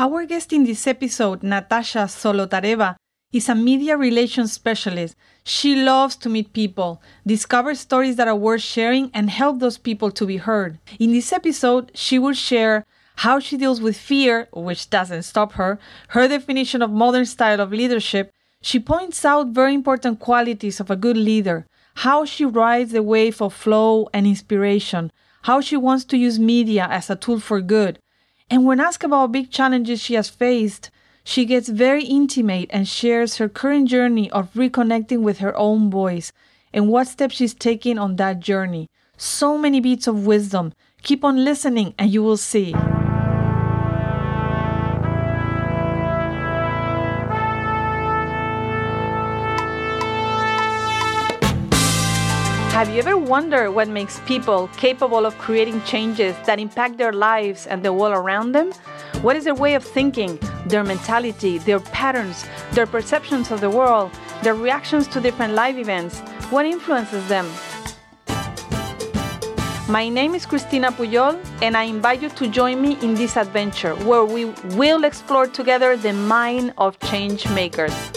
Our guest in this episode, Natasha Solotareva, is a media relations specialist. She loves to meet people, discover stories that are worth sharing, and help those people to be heard. In this episode, she will share how she deals with fear, which doesn't stop her, her definition of modern style of leadership. She points out very important qualities of a good leader, how she rides the wave of flow and inspiration, how she wants to use media as a tool for good. And when asked about big challenges she has faced, she gets very intimate and shares her current journey of reconnecting with her own voice and what steps she's taking on that journey. So many beats of wisdom. Keep on listening and you will see. Have you ever wondered what makes people capable of creating changes that impact their lives and the world around them? What is their way of thinking, their mentality, their patterns, their perceptions of the world, their reactions to different life events? What influences them? My name is Cristina Puyol, and I invite you to join me in this adventure where we will explore together the mind of change makers.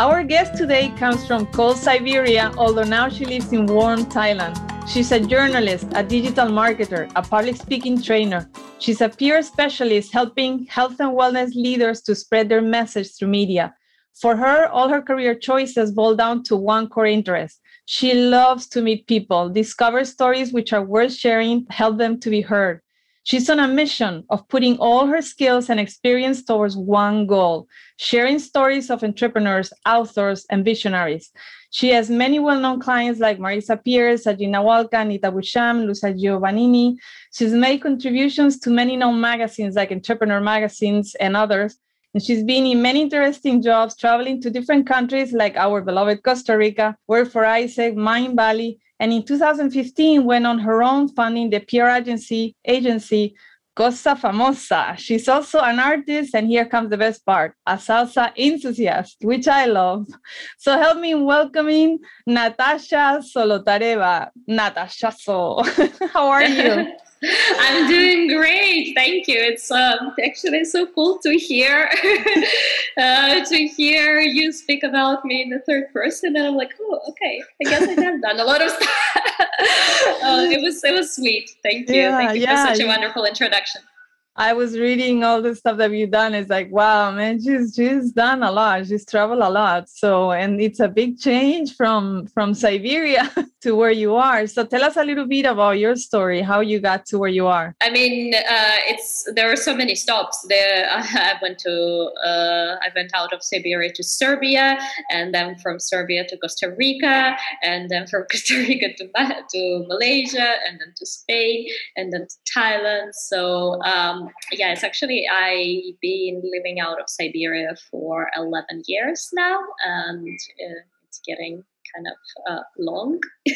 Our guest today comes from cold Siberia, although now she lives in warm Thailand. She's a journalist, a digital marketer, a public speaking trainer. She's a PR specialist helping health and wellness leaders to spread their message through media. For her, all her career choices boil down to one core interest. She loves to meet people, discover stories which are worth sharing, help them to be heard. She's on a mission of putting all her skills and experience towards one goal sharing stories of entrepreneurs, authors, and visionaries. She has many well known clients like Marisa Peer, Sajina Walka, Nita Busham, Lucia Giovannini. She's made contributions to many known magazines like Entrepreneur Magazines and others. And she's been in many interesting jobs, traveling to different countries like our beloved Costa Rica, worked for AIESEC, Mindvalley, and in 2015 went on her own funding the PR agency agency Cosa Famosa. She's also an artist, and here comes the best part a salsa enthusiast, which I love. So help me in welcoming Natasha Solotareva. Natasha, so how are you? I'm doing great, thank you. It's um, actually so cool to hear uh, to hear you speak about me in the third person, and I'm like, oh, okay. I guess I have done a lot of stuff. uh, it was it was sweet. Thank you, yeah, thank you yeah, for such a wonderful introduction. I was reading all the stuff that you've done. It's like, wow, man, she's she's done a lot. She's traveled a lot. So, and it's a big change from from Siberia to where you are. So, tell us a little bit about your story, how you got to where you are. I mean, uh, it's there are so many stops. There, I went to uh, I went out of Siberia to Serbia, and then from Serbia to Costa Rica, and then from Costa Rica to to Malaysia, and then to Spain, and then to Thailand. So. Um, yeah, it's actually I've been living out of Siberia for 11 years now, and uh, it's getting kind of uh, long.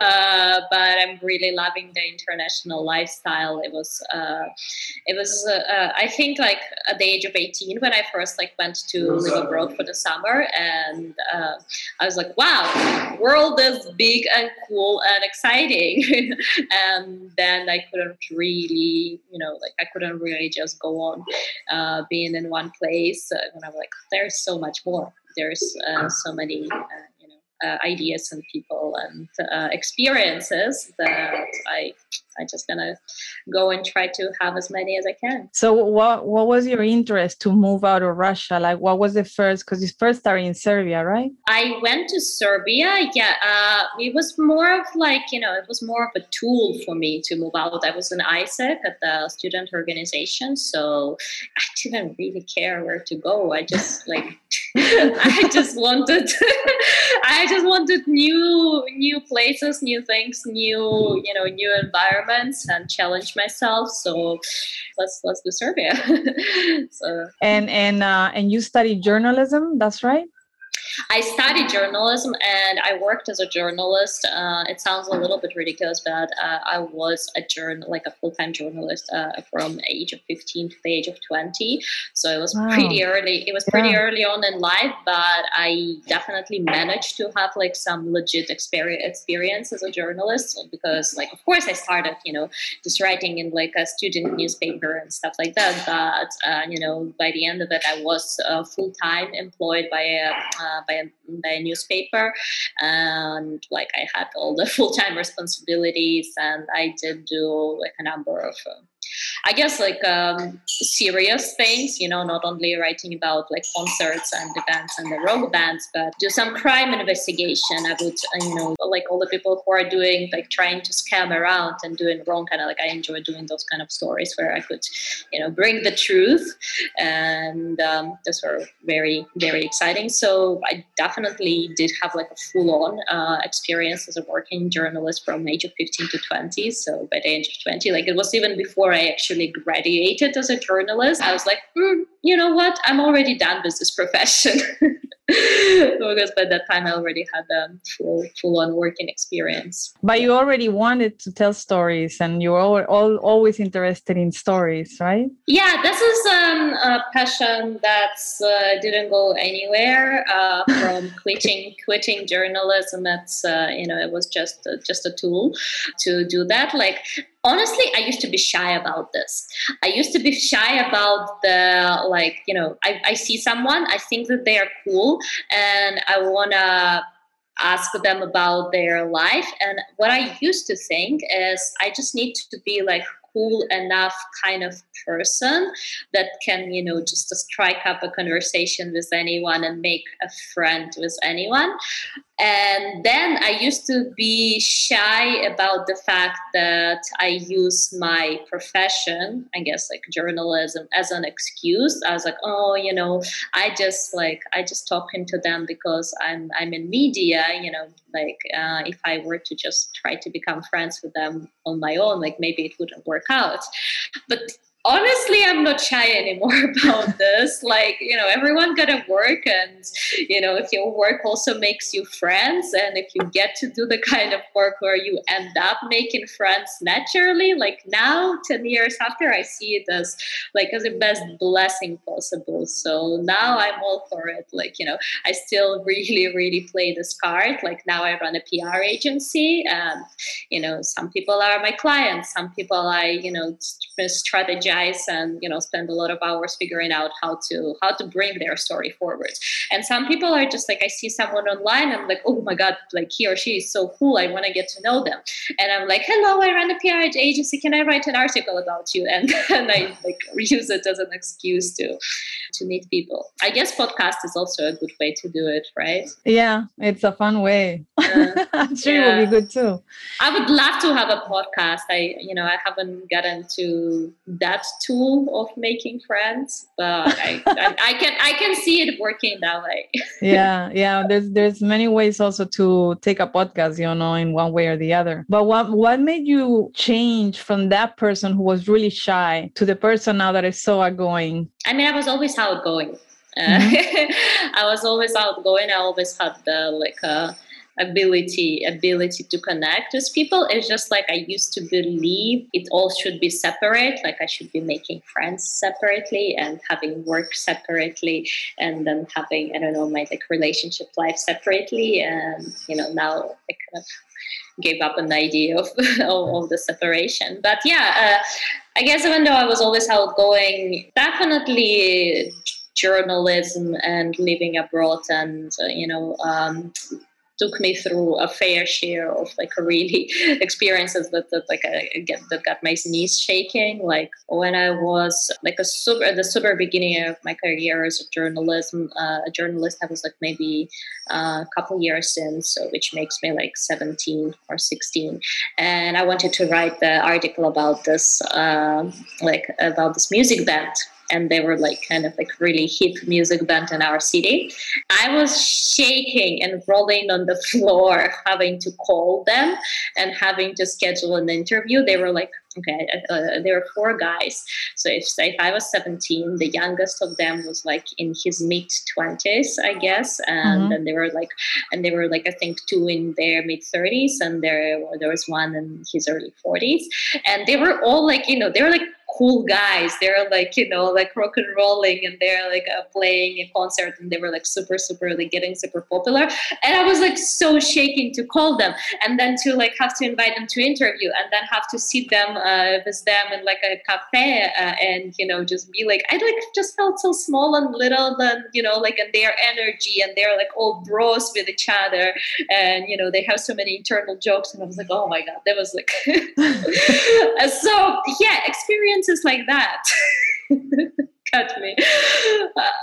uh, but I'm really loving the international lifestyle. It was, uh, it was. Uh, uh, I think like at the age of 18 when I first like went to live abroad for the summer, and uh, I was like, wow, world is big and cool and exciting. and then I couldn't really, you know, like I couldn't really just go on being in one place. and I'm like, there's so much more there's uh, so many uh, you know uh, ideas and people and experiences that I I just gonna go and try to have as many as I can. So what what was your interest to move out of Russia? Like what was the first? Because you first started in Serbia, right? I went to Serbia. Yeah, uh, it was more of like you know it was more of a tool for me to move out. I was in AIESEC at the student organization, so I didn't really care where to go. I just like I just wanted I just wanted new new places, new things, new you know new environments, and challenge myself. So let's let's do Serbia. so and and uh, and you studied journalism. That's right. I studied journalism and I worked as a journalist. Uh, it sounds a little bit ridiculous, but uh, I was a journal, like a full time journalist uh, from age of 15 to the age of 20. So it was wow. pretty early. It was pretty yeah. early on in life, but I definitely managed to have like some legit experience experience as a journalist because, like, of course, I started, you know, just writing in like a student newspaper and stuff like that. But uh, you know, by the end of it, I was uh, full time employed by a uh, by a by a newspaper, and like I had all the full time responsibilities, and I did do like a number of uh, I guess like um, serious things, you know, not only writing about like concerts and events and the rock bands, but do some crime investigation. I would, uh, you know, like all the people who are doing like trying to scam around and doing wrong kind of like I enjoy doing those kind of stories where I could, you know, bring the truth, and um, those were very very exciting. So I definitely did have like a full on uh, experience as a working journalist from age of 15 to 20. So by the age of 20, like it was even before I actually graduated as a journalist, I was like, mm, you know what? I'm already done with this profession. because by that time I already had a full full on working experience. But you already wanted to tell stories, and you were all, all, always interested in stories, right? Yeah, this is um, a passion that uh, didn't go anywhere uh, from quitting quitting journalism. That's uh, you know it was just just a tool to do that. Like honestly i used to be shy about this i used to be shy about the like you know i, I see someone i think that they are cool and i want to ask them about their life. And what i used to think is i just need to be like cool enough kind of person that can you know just strike up a conversation with anyone and make a friend with anyone and then I used to be shy about the fact that I use my profession, I guess like journalism, as an excuse. I was like, oh, you know, I just like I just talking to them because I'm I'm in media. You know, like uh, if I were to just try to become friends with them on my own, like maybe it wouldn't work out. But honestly i'm not shy anymore about this. Like you know everyone gotta work and you know if your work also makes you friends and if you get to do the kind of work where you end up making friends naturally like now 10 years after i see it as like as the best blessing possible. So now i'm all for it. Like you know i still really really play this card. Like now i run a pr agency and you know some people are my clients some people i you know strategize and you know spend a lot of hours figuring out how to how to bring their story forward. And some people are just like i see someone online and i'm like oh my god like he or she is so cool i want to get to know them. And i'm like hello i run a pr agency can i write an article about you? And, and i like use it as an excuse to to meet people. I guess podcast is also a good way to do it right? Yeah it's a fun way. Uh, i'm sure yeah. it will be good too. I would love to have a podcast. I you know i haven't gotten to that that tool of making friends but I, I, I, can i can see it working that way. Yeah yeah there's there's many ways also to take a podcast you know in one way or the other. But what what made you change from that person who was really shy to the person now that is so outgoing? I mean i was always outgoing. Mm-hmm. i was always outgoing. I always had the like uh ability ability to connect with people. It's just like i used to believe it all should be separate like i should be making friends separately and having work separately and then having i don't know my like relationship life separately. And you know now i kind of gave up an idea of, of, the separation. But yeah uh, i guess even though i was always outgoing definitely journalism and living abroad and uh, you know um, took me through a fair share of like really experiences that, that like I, again that got my knees shaking. Like when I was like a super the super beginning of my career as a journalism uh, a journalist, I was like maybe uh, a couple years in, so which makes me like 17 or 16, and I wanted to write the article about this uh, like about this music band and they were like kind of like really hip music band in our city. I was shaking and rolling on the floor, having to call them and having to schedule an interview. They were like okay uh, there were four guys so if, if i was 17 the youngest of them was like in his mid 20s i guess and mm-hmm. then they were like and they were like i think two in their mid 30s and there there was one in his early 40s and they were all like you know they were like cool guys. They're like, you know, like rock and rolling and they're like uh, playing a concert and they were like super, super, like getting super popular. And I was like so shaking to call them and then to like have to invite them to interview and then have to see them uh, with them in like a cafe uh, and, you know, just be like, I like just felt so small and little and, you know, like and their energy and they're like all bros with each other and, you know, they have so many internal jokes. And I was like, oh my God, that was like, so yeah, experience experiences like that cut me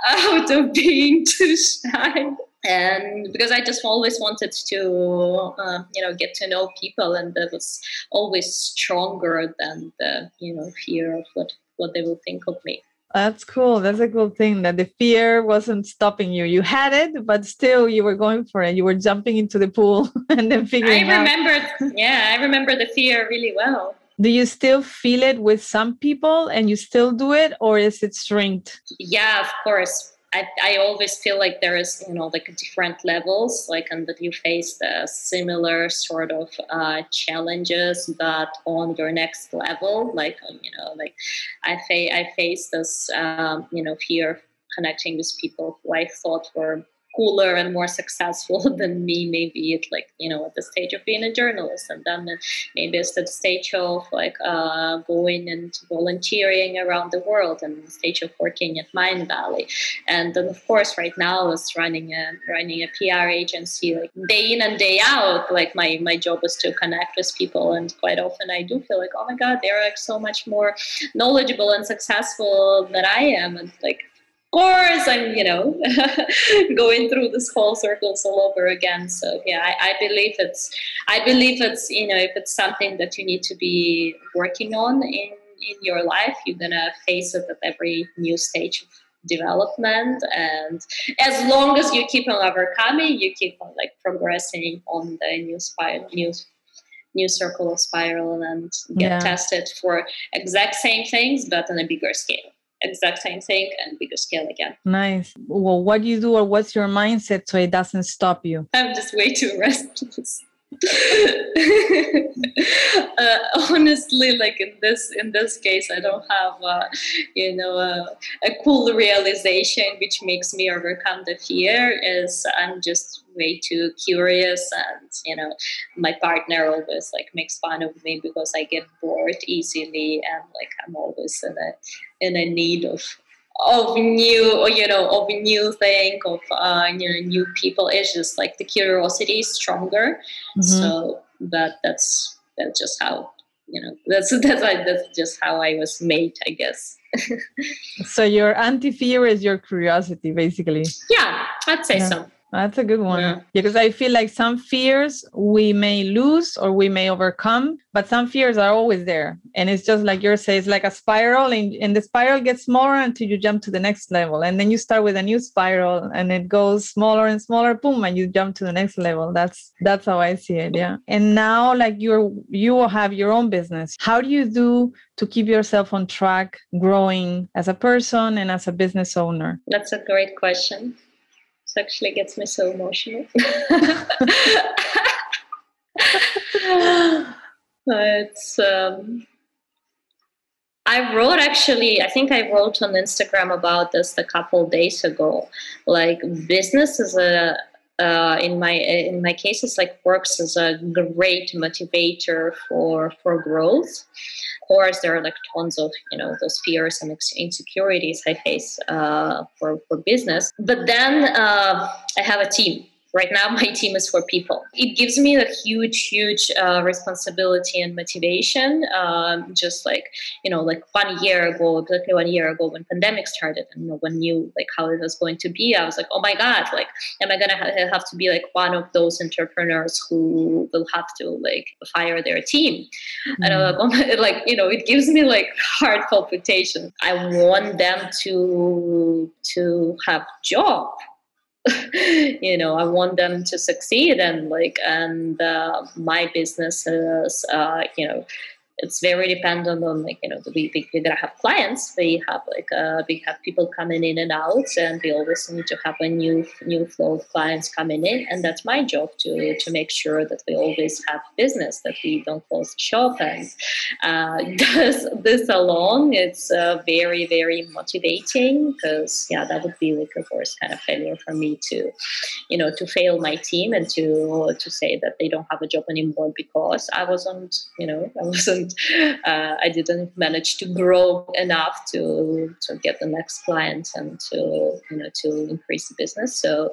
out of being too shy. And because i just always wanted to uh, you know get to know people and that was always stronger than the you know fear of what what they will think of me. That's cool. That's a cool thing that the fear wasn't stopping you. You had it but still you were going for it. You were jumping into the pool and then figuring i remember yeah i remember the fear really well do you still feel it with some people and you still do it or is it strength? Yeah of course. I, I always feel like there is you know like different levels like and that you face the similar sort of uh, challenges but on your next level like um, you know like i fa- i face this um, you know fear of connecting with people who i thought were cooler and more successful than me. Maybe at like you know at the stage of being a journalist and then maybe it's the stage of like uh, going and volunteering around the world and the stage of working at Mindvalley and then of course right now is running a running a PR agency like day in and day out. Like my my job is to connect with people and quite often I do feel like oh my god they're like so much more knowledgeable and successful than I am. And like course i'm you know going through this whole circles all over again. So yeah I, I, believe it's i believe it's you know if it's something that you need to be working on in in your life you're gonna face it at every new stage of development. And as long as you keep on overcoming you keep on like progressing on the new spiral new new circle of spiral and get yeah. tested for exact same things but on a bigger scale exact same thing and bigger scale again. Nice. Well, what do you do or what's your mindset so it doesn't stop you? I'm just way too restless. uh, honestly like in this in this case i don't have uh, you know uh, a cool realization which makes me overcome the fear is i'm just way too curious and you know my partner always like makes fun of me because i get bored easily and like i'm always in a in a need of of new you know of new thing of uh, you know new people. It's just like the curiosity is stronger. Mm-hmm. so that that's that's just how you know that's that's like that's just how i was made i guess. So your anti-fear is your curiosity basically. Yeah i'd say yeah. so that's a good one. Yeah. Because I feel like some fears we may lose or we may overcome, but some fears are always there. And it's just like you're saying, it's like a spiral, and, and the spiral gets smaller until you jump to the next level. And then you start with a new spiral and it goes smaller and smaller, boom, and you jump to the next level. That's that's how I see it. Yeah. And now like you're you will have your own business. How do you do to keep yourself on track, growing as a person and as a business owner? That's a great question actually gets me so emotional. it's um, I wrote actually, I think I wrote on Instagram about this a couple days ago. Like business is a uh, in my in my case, it's like works as a great motivator for for growth. Of course, there are like tons of you know those fears and insecurities I face uh, for for business. But then uh, I have a team right now my team is for people. It gives me a huge huge uh, responsibility and motivation um, just like you know like one year ago exactly one year ago when pandemic started and no one knew like how it was going to be i was like oh my god like am i gonna ha- have to be like one of those entrepreneurs who will have to like fire their team? Mm-hmm. and I'm like, oh my, like you know it gives me like hard palpitations. I want them to to have job you know i want them to succeed and like and uh, my business is uh, you know it's very dependent on like you know we, we, we're gonna have clients we have like uh, we have people coming in and out and we always need to have a new new flow of clients coming in and that's my job to to make sure that we always have business that we don't close shop and uh, this this alone it's uh, very very motivating because yeah that would be like of course kind of failure for me to you know to fail my team and to to say that they don't have a job anymore because I wasn't you know I wasn't didn't uh, I didn't manage to grow enough to to get the next client and to you know to increase the business. So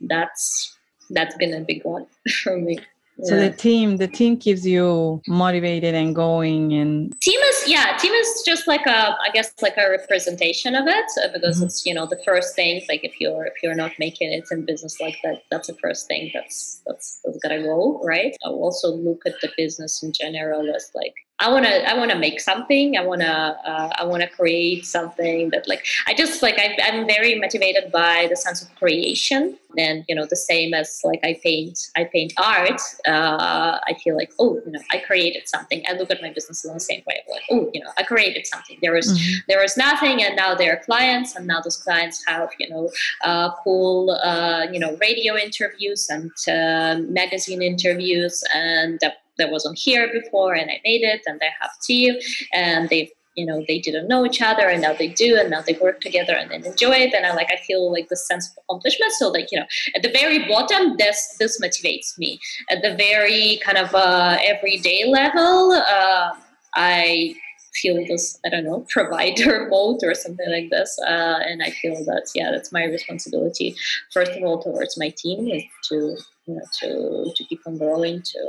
that's that's been a big one for me. So the team, the team keeps you motivated and going. And team is, yeah, team is just like a, I guess, like a representation of it because mm-hmm. it's, you know, the first thing. Like if you're if you're not making it in business like that, that's the first thing that's that's that's gotta go right. I also look at the business in general as like I want to I want to make something. I want to uh, I want to create something that like I just like I, I'm very motivated by the sense of creation and you know the same as like I paint I paint art. Uh, I feel like oh you know I created something. I look at my business in the same way. Like oh you know I created something. There was mm-hmm. there was nothing and now there are clients and now those clients have you know uh, cool uh, you know radio interviews and uh, magazine interviews and that wasn't here before and I made it and they have team and they've you know they didn't know each other and now they do and now they work together and then enjoy it. And I like I feel like the sense of accomplishment. So like you know at the very bottom this this motivates me. At the very kind of uh, everyday level uh, I feel this I don't know provider mode or something like this. Uh, and I feel that yeah that's my responsibility first of all towards my team is to you know to to keep on growing to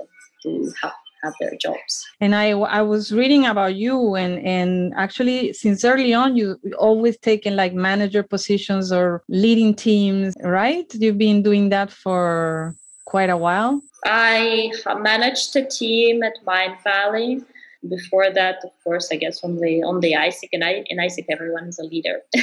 to have have their jobs. And I, I was reading about you, and and actually, since early on, you always taken like manager positions or leading teams, right? You've been doing that for quite a while. I managed a team at Mindvalley. Before that, of course, I guess on the on the AIESEC and I in AIESEC everyone is a leader.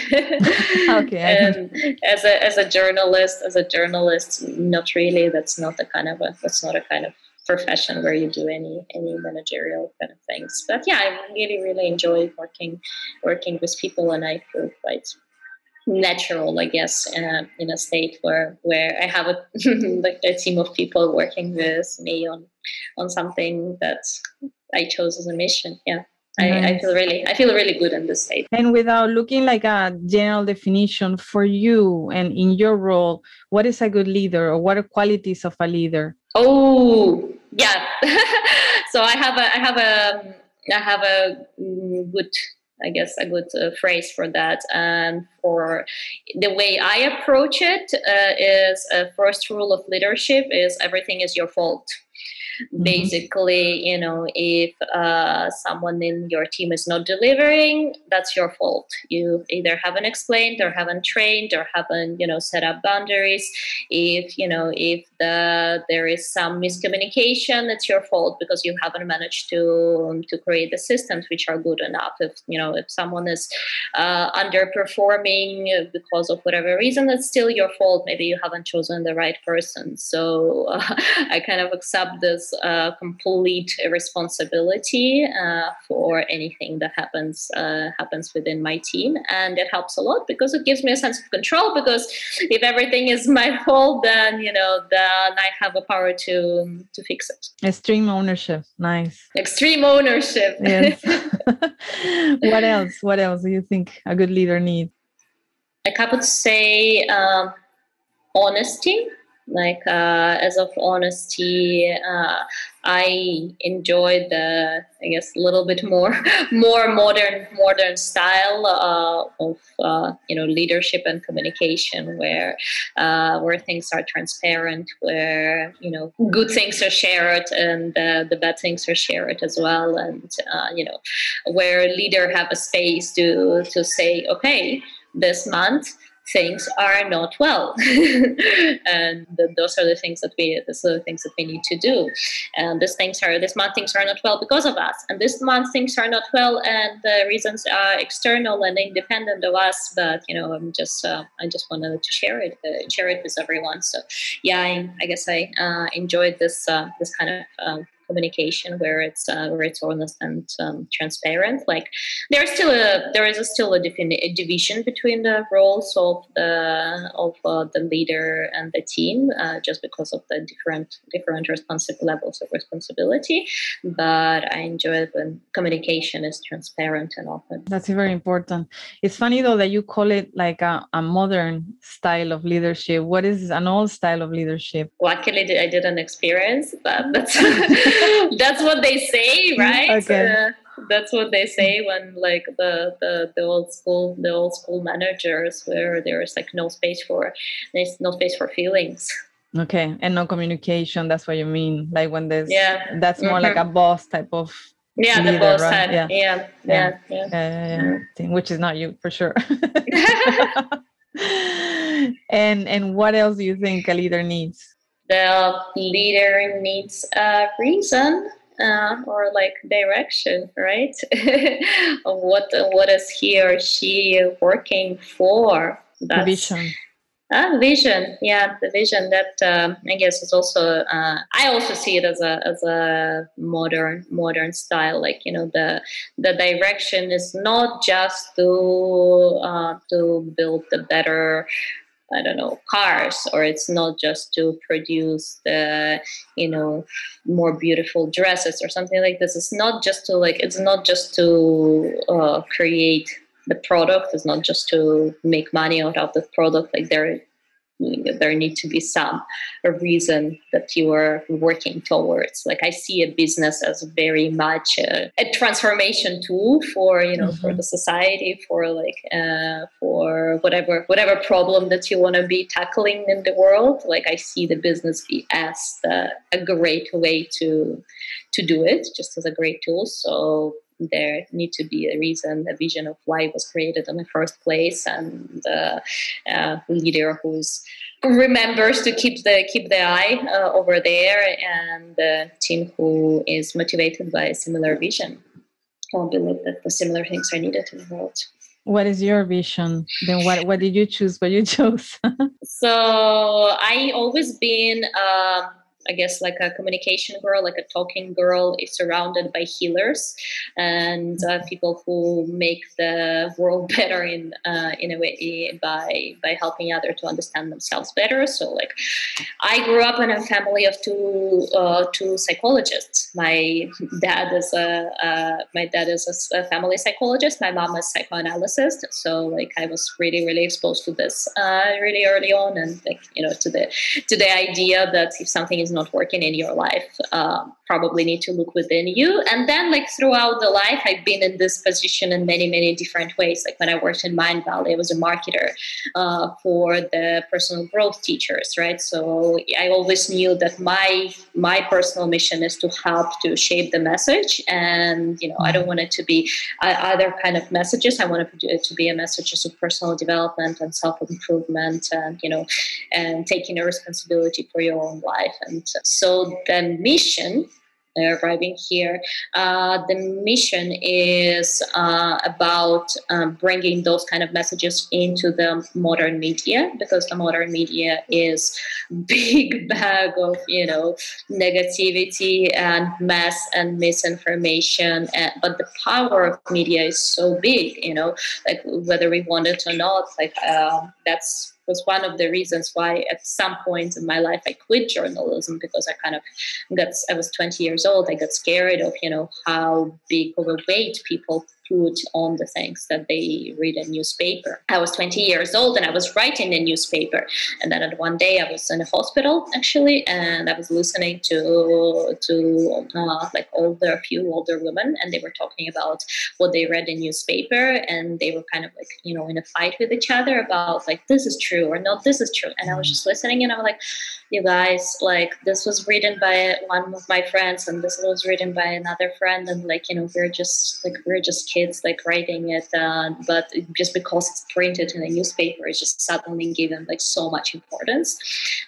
okay. and um, as a as a journalist, as a journalist, not really. That's not a kind of a that's not a kind of profession where you do any any managerial kind of things. But yeah, I really really enjoy working working with people, and I feel quite natural, I guess, in a in a state where where I have a like a team of people working with me on on something that I chose as a mission. Yeah. I, I, feel really I feel really good in this state. And without looking like a general definition for you and in your role, what is a good leader or what are qualities of a leader? Oh, yeah. so I have a I have a I have a good I guess a good uh, phrase for that. And for the way I approach it uh, is a first rule of leadership is everything is your fault. Mm-hmm. Basically, you know, if uh, someone in your team is not delivering, that's your fault. You either haven't explained or haven't trained or haven't, you know, set up boundaries. If, you know, if the there is some miscommunication, it's your fault because you haven't managed to um, to create the systems which are good enough. If, you know, if someone is uh, underperforming because of whatever reason, that's still your fault. Maybe you haven't chosen the right person. So uh, I kind of accept this uh, complete responsibility uh, for anything that happens uh, happens within my team, and it helps a lot because it gives me a sense of control. Because if everything is my fault, then you know, then I have a power to to fix it. Extreme ownership, nice. Extreme ownership. Yes. what else? What else do you think a good leader needs? Like I would say, um, honesty like uh, as of honesty uh, i enjoyed the i guess a little bit more more modern modern style uh, of uh, you know leadership and communication where uh, where things are transparent where you know good things are shared and the bad things are shared as well. And uh, you know where leader have a space to to say okay this month things are not well. And those are the things that we those are the things that we need to do. And these things are this month things are not well because of us. And this month things are not well and the reasons are external and independent of us but you know i'm just uh, i just wanted to share it uh, share it with everyone. So yeah i, I guess i uh, enjoyed this uh, this kind of um, communication where it's uh, where it's honest and um, transparent. Like there's still a there is a still a, defini- a division between the roles of the of uh, the leader and the team, uh, just because of the different different responsive levels of responsibility. But I enjoy it when communication is transparent and open. That's very important. It's funny though that you call it like a, a modern style of leadership. What is an old style of leadership? Luckily, I didn't experience that. That's that's what they say, right? Okay. Uh, that's what they say when like the, the the old school the old school managers where there's like no space for there's no space for feelings okay and no communication that's what you mean like when there's yeah that's more mm-hmm. like a boss type of yeah leader, the boss right? type yeah. Yeah. Yeah. Yeah. yeah yeah yeah which is not you for sure and and what else do you think a leader needs the leader needs a reason uh, or like direction, right? what what is he or she working for? That's, vision. Uh, vision, yeah, the vision that um, I guess is also. Uh, I also see it as a as a modern modern style. Like you know, the the direction is not just to uh, to build the better I don't know, cars, or it's not just to produce the, you know, more beautiful dresses or something like this. It's not just to like, it's not just to uh, create the product. It's not just to make money out of the product. Like there, there need to be some a reason that you are working towards. Like i see a business as very much a, a transformation tool for you know mm-hmm. for the society for like uh, for whatever whatever problem that you want to be tackling in the world. Like i see the business as the, a great way to to do it just as a great tool. So there need to be a reason, a vision of why it was created in the first place, and uh, a leader who's remembers to keep the keep the eye uh, over there, and the team who is motivated by a similar vision. I believe that the similar things are needed in the world. What is your vision? Then what what did you choose? What you chose? so I always been. Uh, I guess like a communication girl, like a talking girl, is surrounded by healers and uh, people who make the world better in uh, in a way by by helping others to understand themselves better. So like, I grew up in a family of two uh, two psychologists. My dad is a my dad is a, a, family psychologist. My mom is psychoanalyst. So like, I was really really exposed to this uh, really early on, and like you know to the to the idea that if something is not working in your life um, probably need to look within you. And then like throughout the life i've been in this position in many many different ways. Like when i worked in Mindvalley i was a marketer uh, for the personal growth teachers right? So i always knew that my my personal mission is to help to shape the message. And you know i don't want it to be other kind of messages. I want it to be a message of personal development and self-improvement and you know and taking a responsibility for your own life and so the mission arriving here. Uh, the mission is uh, about um, bringing those kind of messages into the modern media because the modern media is big bag of you know negativity and mess and misinformation. And, but the power of media is so big, you know, like whether we want it or not, like uh, that's was one of the reasons why at some point in my life I quit journalism because I kind of got I was 20 years old. I got scared of you know how big of a weight people put on the things that they read in newspaper. I was 20 years old and I was writing the newspaper. And then one day I was in a hospital actually, and I was listening to to uh, like older, a few older women, and they were talking about what they read in newspaper, and they were kind of like you know in a fight with each other about like this is true or not, this is true. And I was just listening, and I was like, you guys, like this was written by one of my friends, and this was written by another friend, and like you know we're just like we're just kids like writing it, uh, but just because it's printed in a newspaper, it's just suddenly given like so much importance.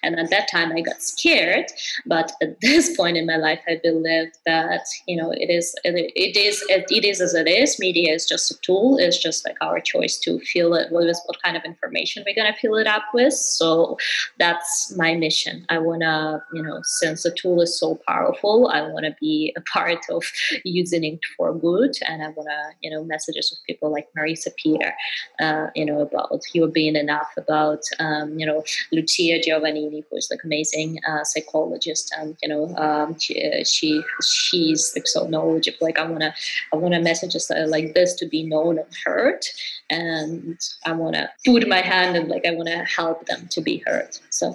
And at that time, I got scared, but at this point in my life, I believe that you know it is it, it is it is as it is. Media is just a tool. It's just like our choice to fill it with what kind of information we're gonna fill it up with. So that's my mission. I wanna you know since the tool is so powerful, I wanna be a part of using it for good, and I wanna you know messages of people like Marisa Peer, uh, you know about you being enough, about um, you know Lucia Giovannini, who's like amazing uh, psychologist, and you know um, she, she she's like so knowledgeable. Like I wanna I wanna messages like this to be known and heard, and I wanna put my hand and like I wanna help them to be heard. So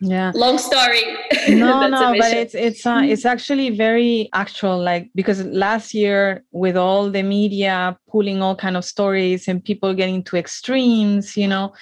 yeah. Long story. No no but it's it's uh, it's actually very actual like because last year with all the media pulling all kind of stories and people getting to extremes you know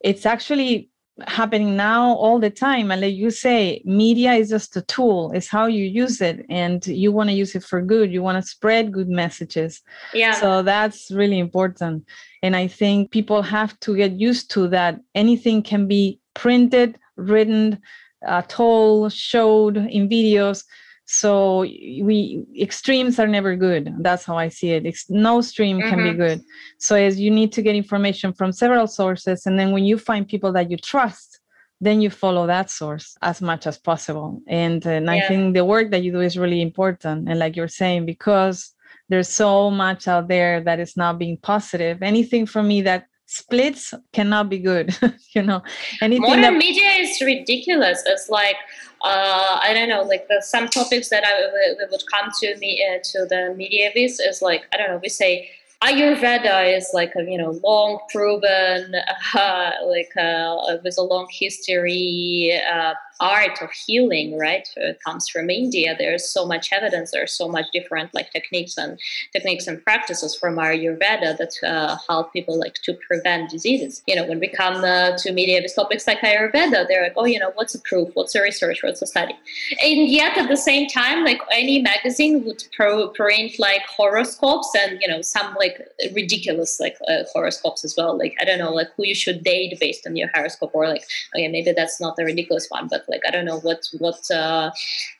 it's actually happening now all the time. And like you say media is just a tool. It's how you use it. And you want to use it for good. You want to spread good messages. Yeah. So that's really important. And i think people have to get used to that anything can be printed written uh, told showed in videos so we extremes are never good that's how i see it it's, no stream mm-hmm. can be mm-hmm. good so as you need to get information from several sources and then when you find people that you trust then you follow that source as much as possible and, and yeah. i think the work that you do is really important and like you're saying because there's so much out there that is not being positive anything for me that splits cannot be good you know anything modern that- media is ridiculous it's like uh, I don't know, like the, some topics that I would come to me uh, to the media with is like I don't know. We say Ayurveda is like a you know long proven, uh, like uh, with a long history uh, art of healing, right? It comes from India. There's so much evidence. There's so much different like techniques and techniques and practices from Ayurveda that uh, help people like to prevent diseases. You know, when we come uh, to media with topics like Ayurveda, they're like, oh, you know, what's the proof? What's the research? What's the study? And yet at the same time, like any magazine would pro- print like horoscopes and you know some like ridiculous like uh, horoscopes as well. Like I don't know, like who you should date based on your horoscope, or like okay, maybe that's not the ridiculous one, but like i don't know what what uh,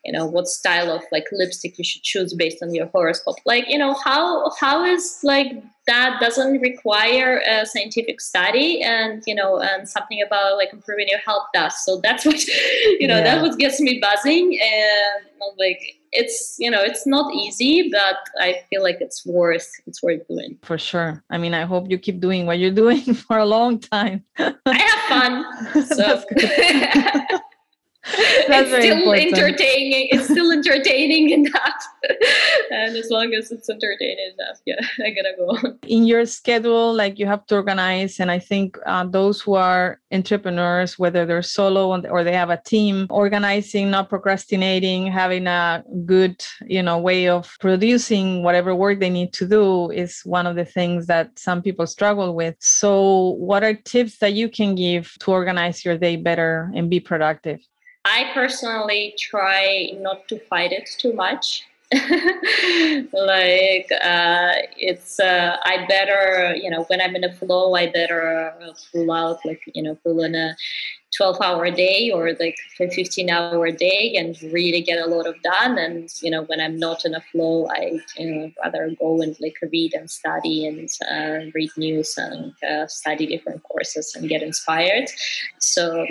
you know what style of like lipstick you should choose based on your horoscope. Like you know how how is like that doesn't require a scientific study and you know and something about like improving your health does. So that's what you know yeah. that what gets me buzzing. And like it's you know it's not easy but i feel like it's worth it's worth doing. For sure. I mean i hope you keep doing what you're doing for a long time. I have fun so That's it's still important. entertaining. It's still entertaining enough. and as long as it's entertaining enough, yeah, I gotta go. In your schedule, like you have to organize, and I think uh, those who are entrepreneurs, whether they're solo or they have a team, organizing, not procrastinating, having a good, you know, way of producing whatever work they need to do is one of the things that some people struggle with. So, what are tips that you can give to organize your day better and be productive? I personally try not to fight it too much. like uh, it's uh, I better you know when I'm in a flow I better pull out like you know pull in a 12 hour day or like a 15 hour day and really get a lot of done and you know when i'm not in a flow i you know rather go and like read and study and uh, read news and uh, study different courses and get inspired so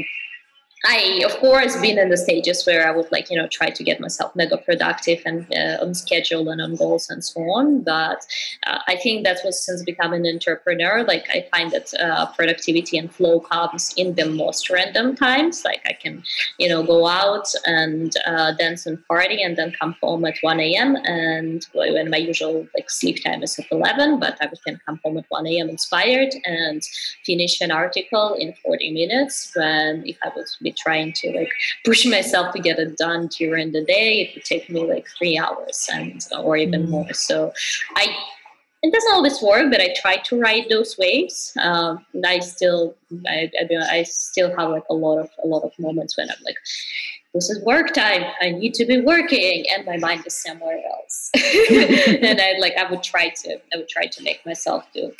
I, of course, been in the stages where I would like, you know, try to get myself mega productive and uh, on schedule and on goals and so on. But uh, I think that was since becoming an entrepreneur, like I find that uh, productivity and flow comes in the most random times. Like I can, you know, go out and uh, dance and party and then come home at 1 a.m. And when my usual like sleep time is at 11, but I can come home at 1 a.m. inspired and finish an article in 40 minutes when if I would be trying to like push myself to get it done during the day, it would take me like three hours and or even mm. more. So I it doesn't always work, but I try to ride those waves. Um, I still, I, I, I, still have like a lot of a lot of moments when I'm like, this is work time. I need to be working, and my mind is somewhere else. and I like, I would try to, I would try to make myself to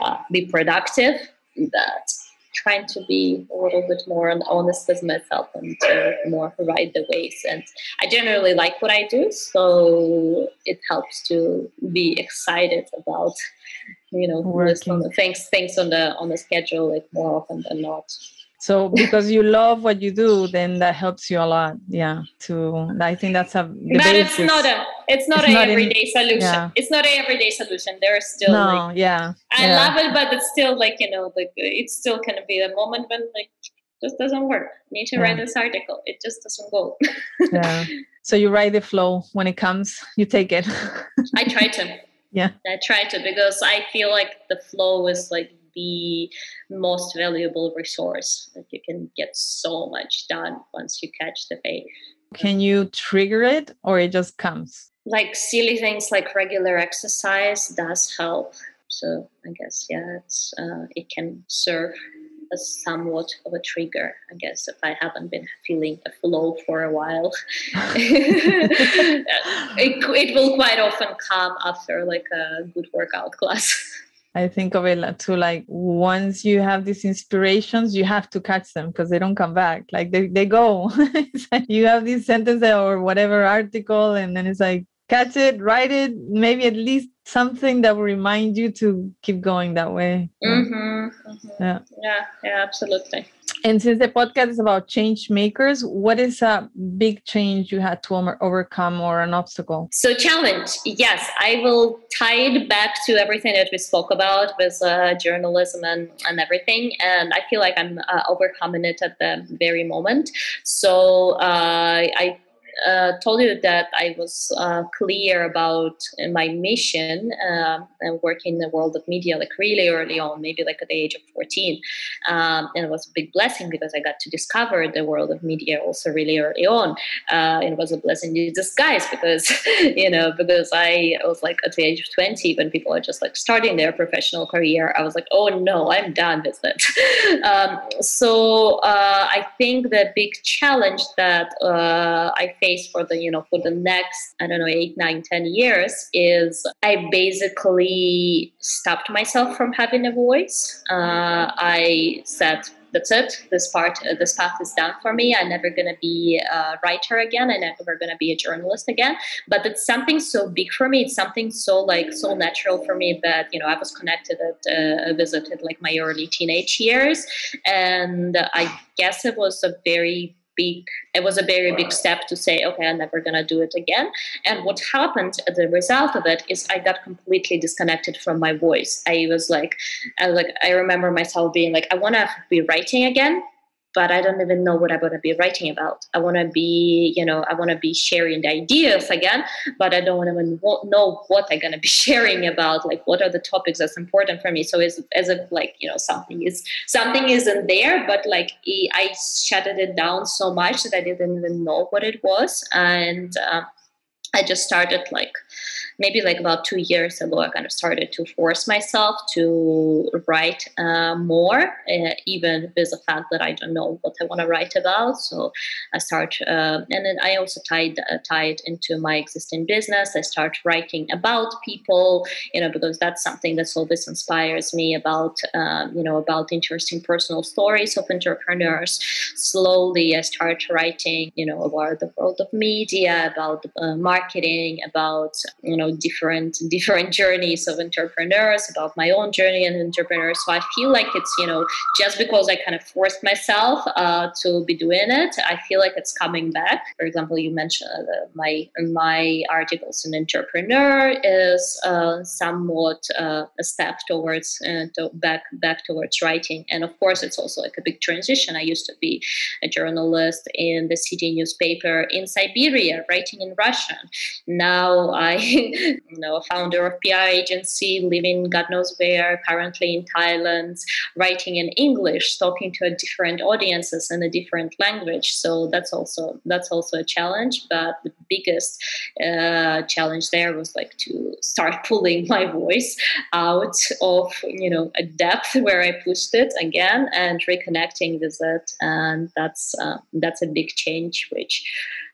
uh, be productive. That trying to be a little bit more honest with myself and to more ride the waves. And I generally like what I do, so it helps to be excited about, you know, things things on the on the schedule like more often than not. So because you love what you do, then that helps you a lot. Yeah. To I think that's a. but basics. it's not a. It's not it's a everyday in, solution. Yeah. It's not a everyday solution. There are still. No. Like, yeah. I yeah. love it, but it's still like you know, like it's still gonna be a moment when like just doesn't work. I need to yeah. write this article. It just doesn't go. yeah. So you write the flow when it comes. You take it. I try to. Yeah. I try to because I feel like the flow is like the most valuable resource that you can get so much done once you catch the wave. Can you trigger it or it just comes? Like silly things like regular exercise does help. So I guess yeah, it's uh, it can serve as somewhat of a trigger. I guess if I haven't been feeling a flow for a while, it, it will quite often come after like a good workout class. I think of it too like once you have these inspirations, you have to catch them because they don't come back. Like they, they go. like you have these sentences or whatever article, and then it's like catch it, write it, maybe at least something that will remind you to keep going that way. Mm-hmm, mm-hmm. Yeah. Yeah, yeah, absolutely. And since the podcast is about change makers, what is a big change you had to overcome or an obstacle? So, challenge, yes, I will tie it back to everything that we spoke about with uh, journalism and, and everything. And I feel like I'm uh, overcoming it at the very moment. So, uh, I uh, told you that I was uh, clear about my mission uh, and working in the world of media like really early on, maybe like at the age of 14. Um, and it was a big blessing because I got to discover the world of media also really early on. Uh, it was a blessing in disguise because, you know, because I was like at the age of 20 when people are just like starting their professional career, I was like, oh no, I'm done with it. um, so uh, I think the big challenge that uh, I faced face for the you know for the next i don't know eight nine ten years is i basically stopped myself from having a voice uh, i said that's it. This part, uh, this path is done for me. I'm never going to be a writer again. I'm never going to be a journalist again. But it's something so big for me. It's something so like so natural for me that you know I was connected at uh, visited like my early teenage years, and I guess it was a very big it was a very big step to say okay i'm never going to do it again. And what happened as a result of it is i got completely disconnected from my voice. I was like i was like i remember myself being like i want to be writing again but I don't even know what I'm going to be writing about. I want to be, you know, I want to be sharing the ideas again, but I don't even know what I'm going to be sharing about. Like, what are the topics that's important for me? So it's as if like, you know, something is something isn't there, but like I shutted it down so much that I didn't even know what it was, and uh, I just started like maybe like about two years ago, I kind of started to force myself to write uh, more, uh, even with the fact that I don't know what I want to write about. So I start, uh, and then I also tied uh, tied into my existing business. I start writing about people, you know, because that's something that always inspires me about, um, you know, about interesting personal stories of entrepreneurs. Slowly, I start writing, you know, about the world of media, about uh, marketing, about you know know different different journeys of entrepreneurs about my own journey and entrepreneurs so i feel like it's you know just because i kind of forced myself uh, to be doing it i feel like it's coming back. For example you mentioned uh, my my articles an entrepreneur is uh, somewhat uh, a step towards uh, to back back towards writing. And of course it's also like a big transition. I used to be a journalist in the city newspaper in siberia writing in russian. Now I, you know, founder of PR agency, living God knows where, currently in Thailand, writing in English, talking to a different audiences in a different language. So that's also that's also a challenge. But the biggest uh, challenge there was like to start pulling my voice out of you know a depth where I pushed it again and reconnecting with it. And that's uh, that's a big change, which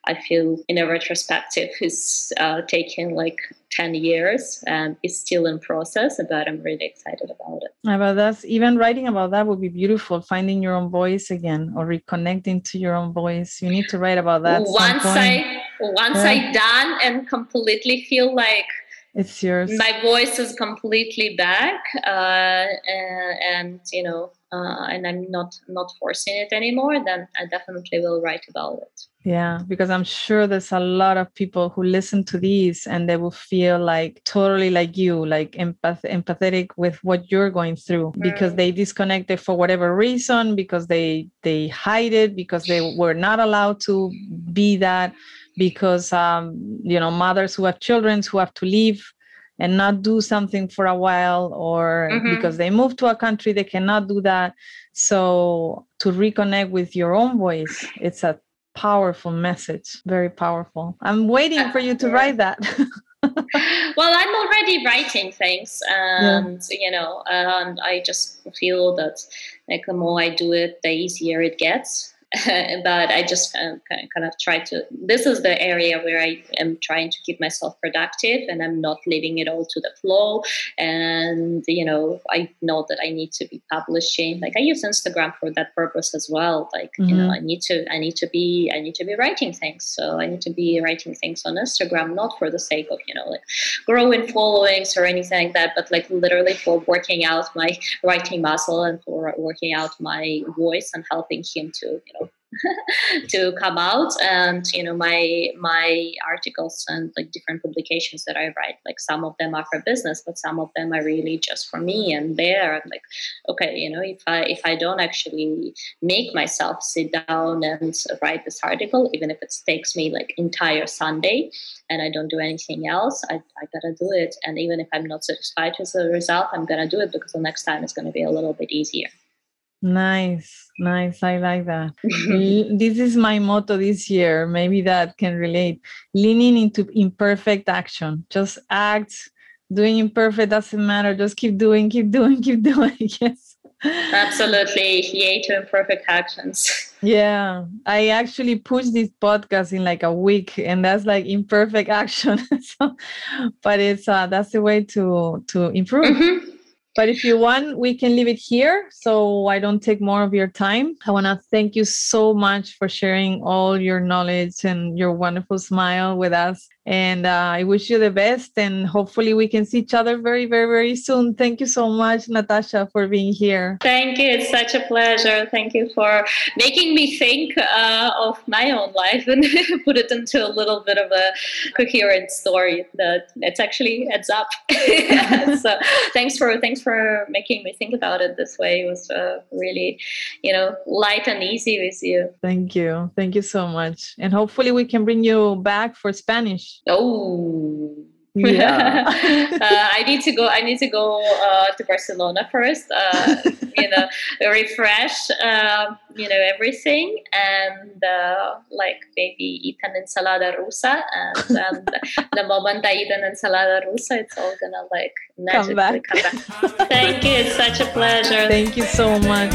I feel in a retrospective is uh, taking like 10 years and is still in process, but I'm really excited about it. About that, even writing about that would be beautiful, finding your own voice again or reconnecting to your own voice. You need to write about that. Once I once yeah. I done and completely feel like it's yours. My voice is completely back, uh, and, and you know, uh, and I'm not not forcing it anymore. Then I definitely will write about it. Yeah, because I'm sure there's a lot of people who listen to these and they will feel like totally like you, like empath- empathetic with what you're going through because they disconnected for whatever reason, because they they hide it, because they were not allowed to be that, because um, you know mothers who have children who have to leave and not do something for a while, or mm-hmm. because they move to a country they cannot do that. So to reconnect with your own voice, it's a powerful message very powerful i'm waiting for you to write that well i'm already writing things and yeah. you know and i just feel that like the more i do it the easier it gets but I just kind of try to. This is the area where I am trying to keep myself productive, and I'm not leaving it all to the flow. And you know, I know that I need to be publishing. Like I use Instagram for that purpose as well. Like mm-hmm. you know, mm-hmm. I need to, I need to be, I need to be writing things. So I need to be writing things on Instagram, not for the sake of you know, like growing followings or anything like that, but like literally for working out my writing muscle and for working out my voice and helping him to you know to come out and you know my my articles and like different publications that i write like some of them are for business but some of them are really just for me and there. I'm like okay you know if i if i don't actually make myself sit down and write this article even if it takes me like entire sunday and i don't do anything else i, I gotta do it. And even if i'm not satisfied with the result i'm gonna do it because the next time is gonna be a little bit easier Nice, nice. I like that. this is my motto this year. Maybe that can relate. Leaning into imperfect action. Just act. Doing imperfect doesn't matter. Just keep doing, keep doing, keep doing. yes. Absolutely. Yay to imperfect actions. Yeah. I actually pushed this podcast in like a week and that's like imperfect action. so, but it's uh that's the way to to improve. Mm-hmm. But if you want, we can leave it here so I don't take more of your time. I want to thank you so much for sharing all your knowledge and your wonderful smile with us. And uh, I wish you the best. And hopefully, we can see each other very, very, very soon. Thank you so much, Natasha, for being here. Thank you. It's such a pleasure. Thank you for making me think uh, of my own life and put it into a little bit of a coherent story that it's actually adds up. so thanks for thanks for making me think about it this way. It was uh, really, you know, light and easy with you. Thank you. Thank you so much. And hopefully, we can bring you back for Spanish. Oh. Yeah. uh, I need to go. I need to go uh, to Barcelona first. Uh, you know, refresh. Um, you know everything, and uh, like maybe eat an ensalada rusa. And, and the moment I eat an ensalada rusa, it's all gonna like magically come back. Come back. Thank you. It's such a pleasure. Thank you so much.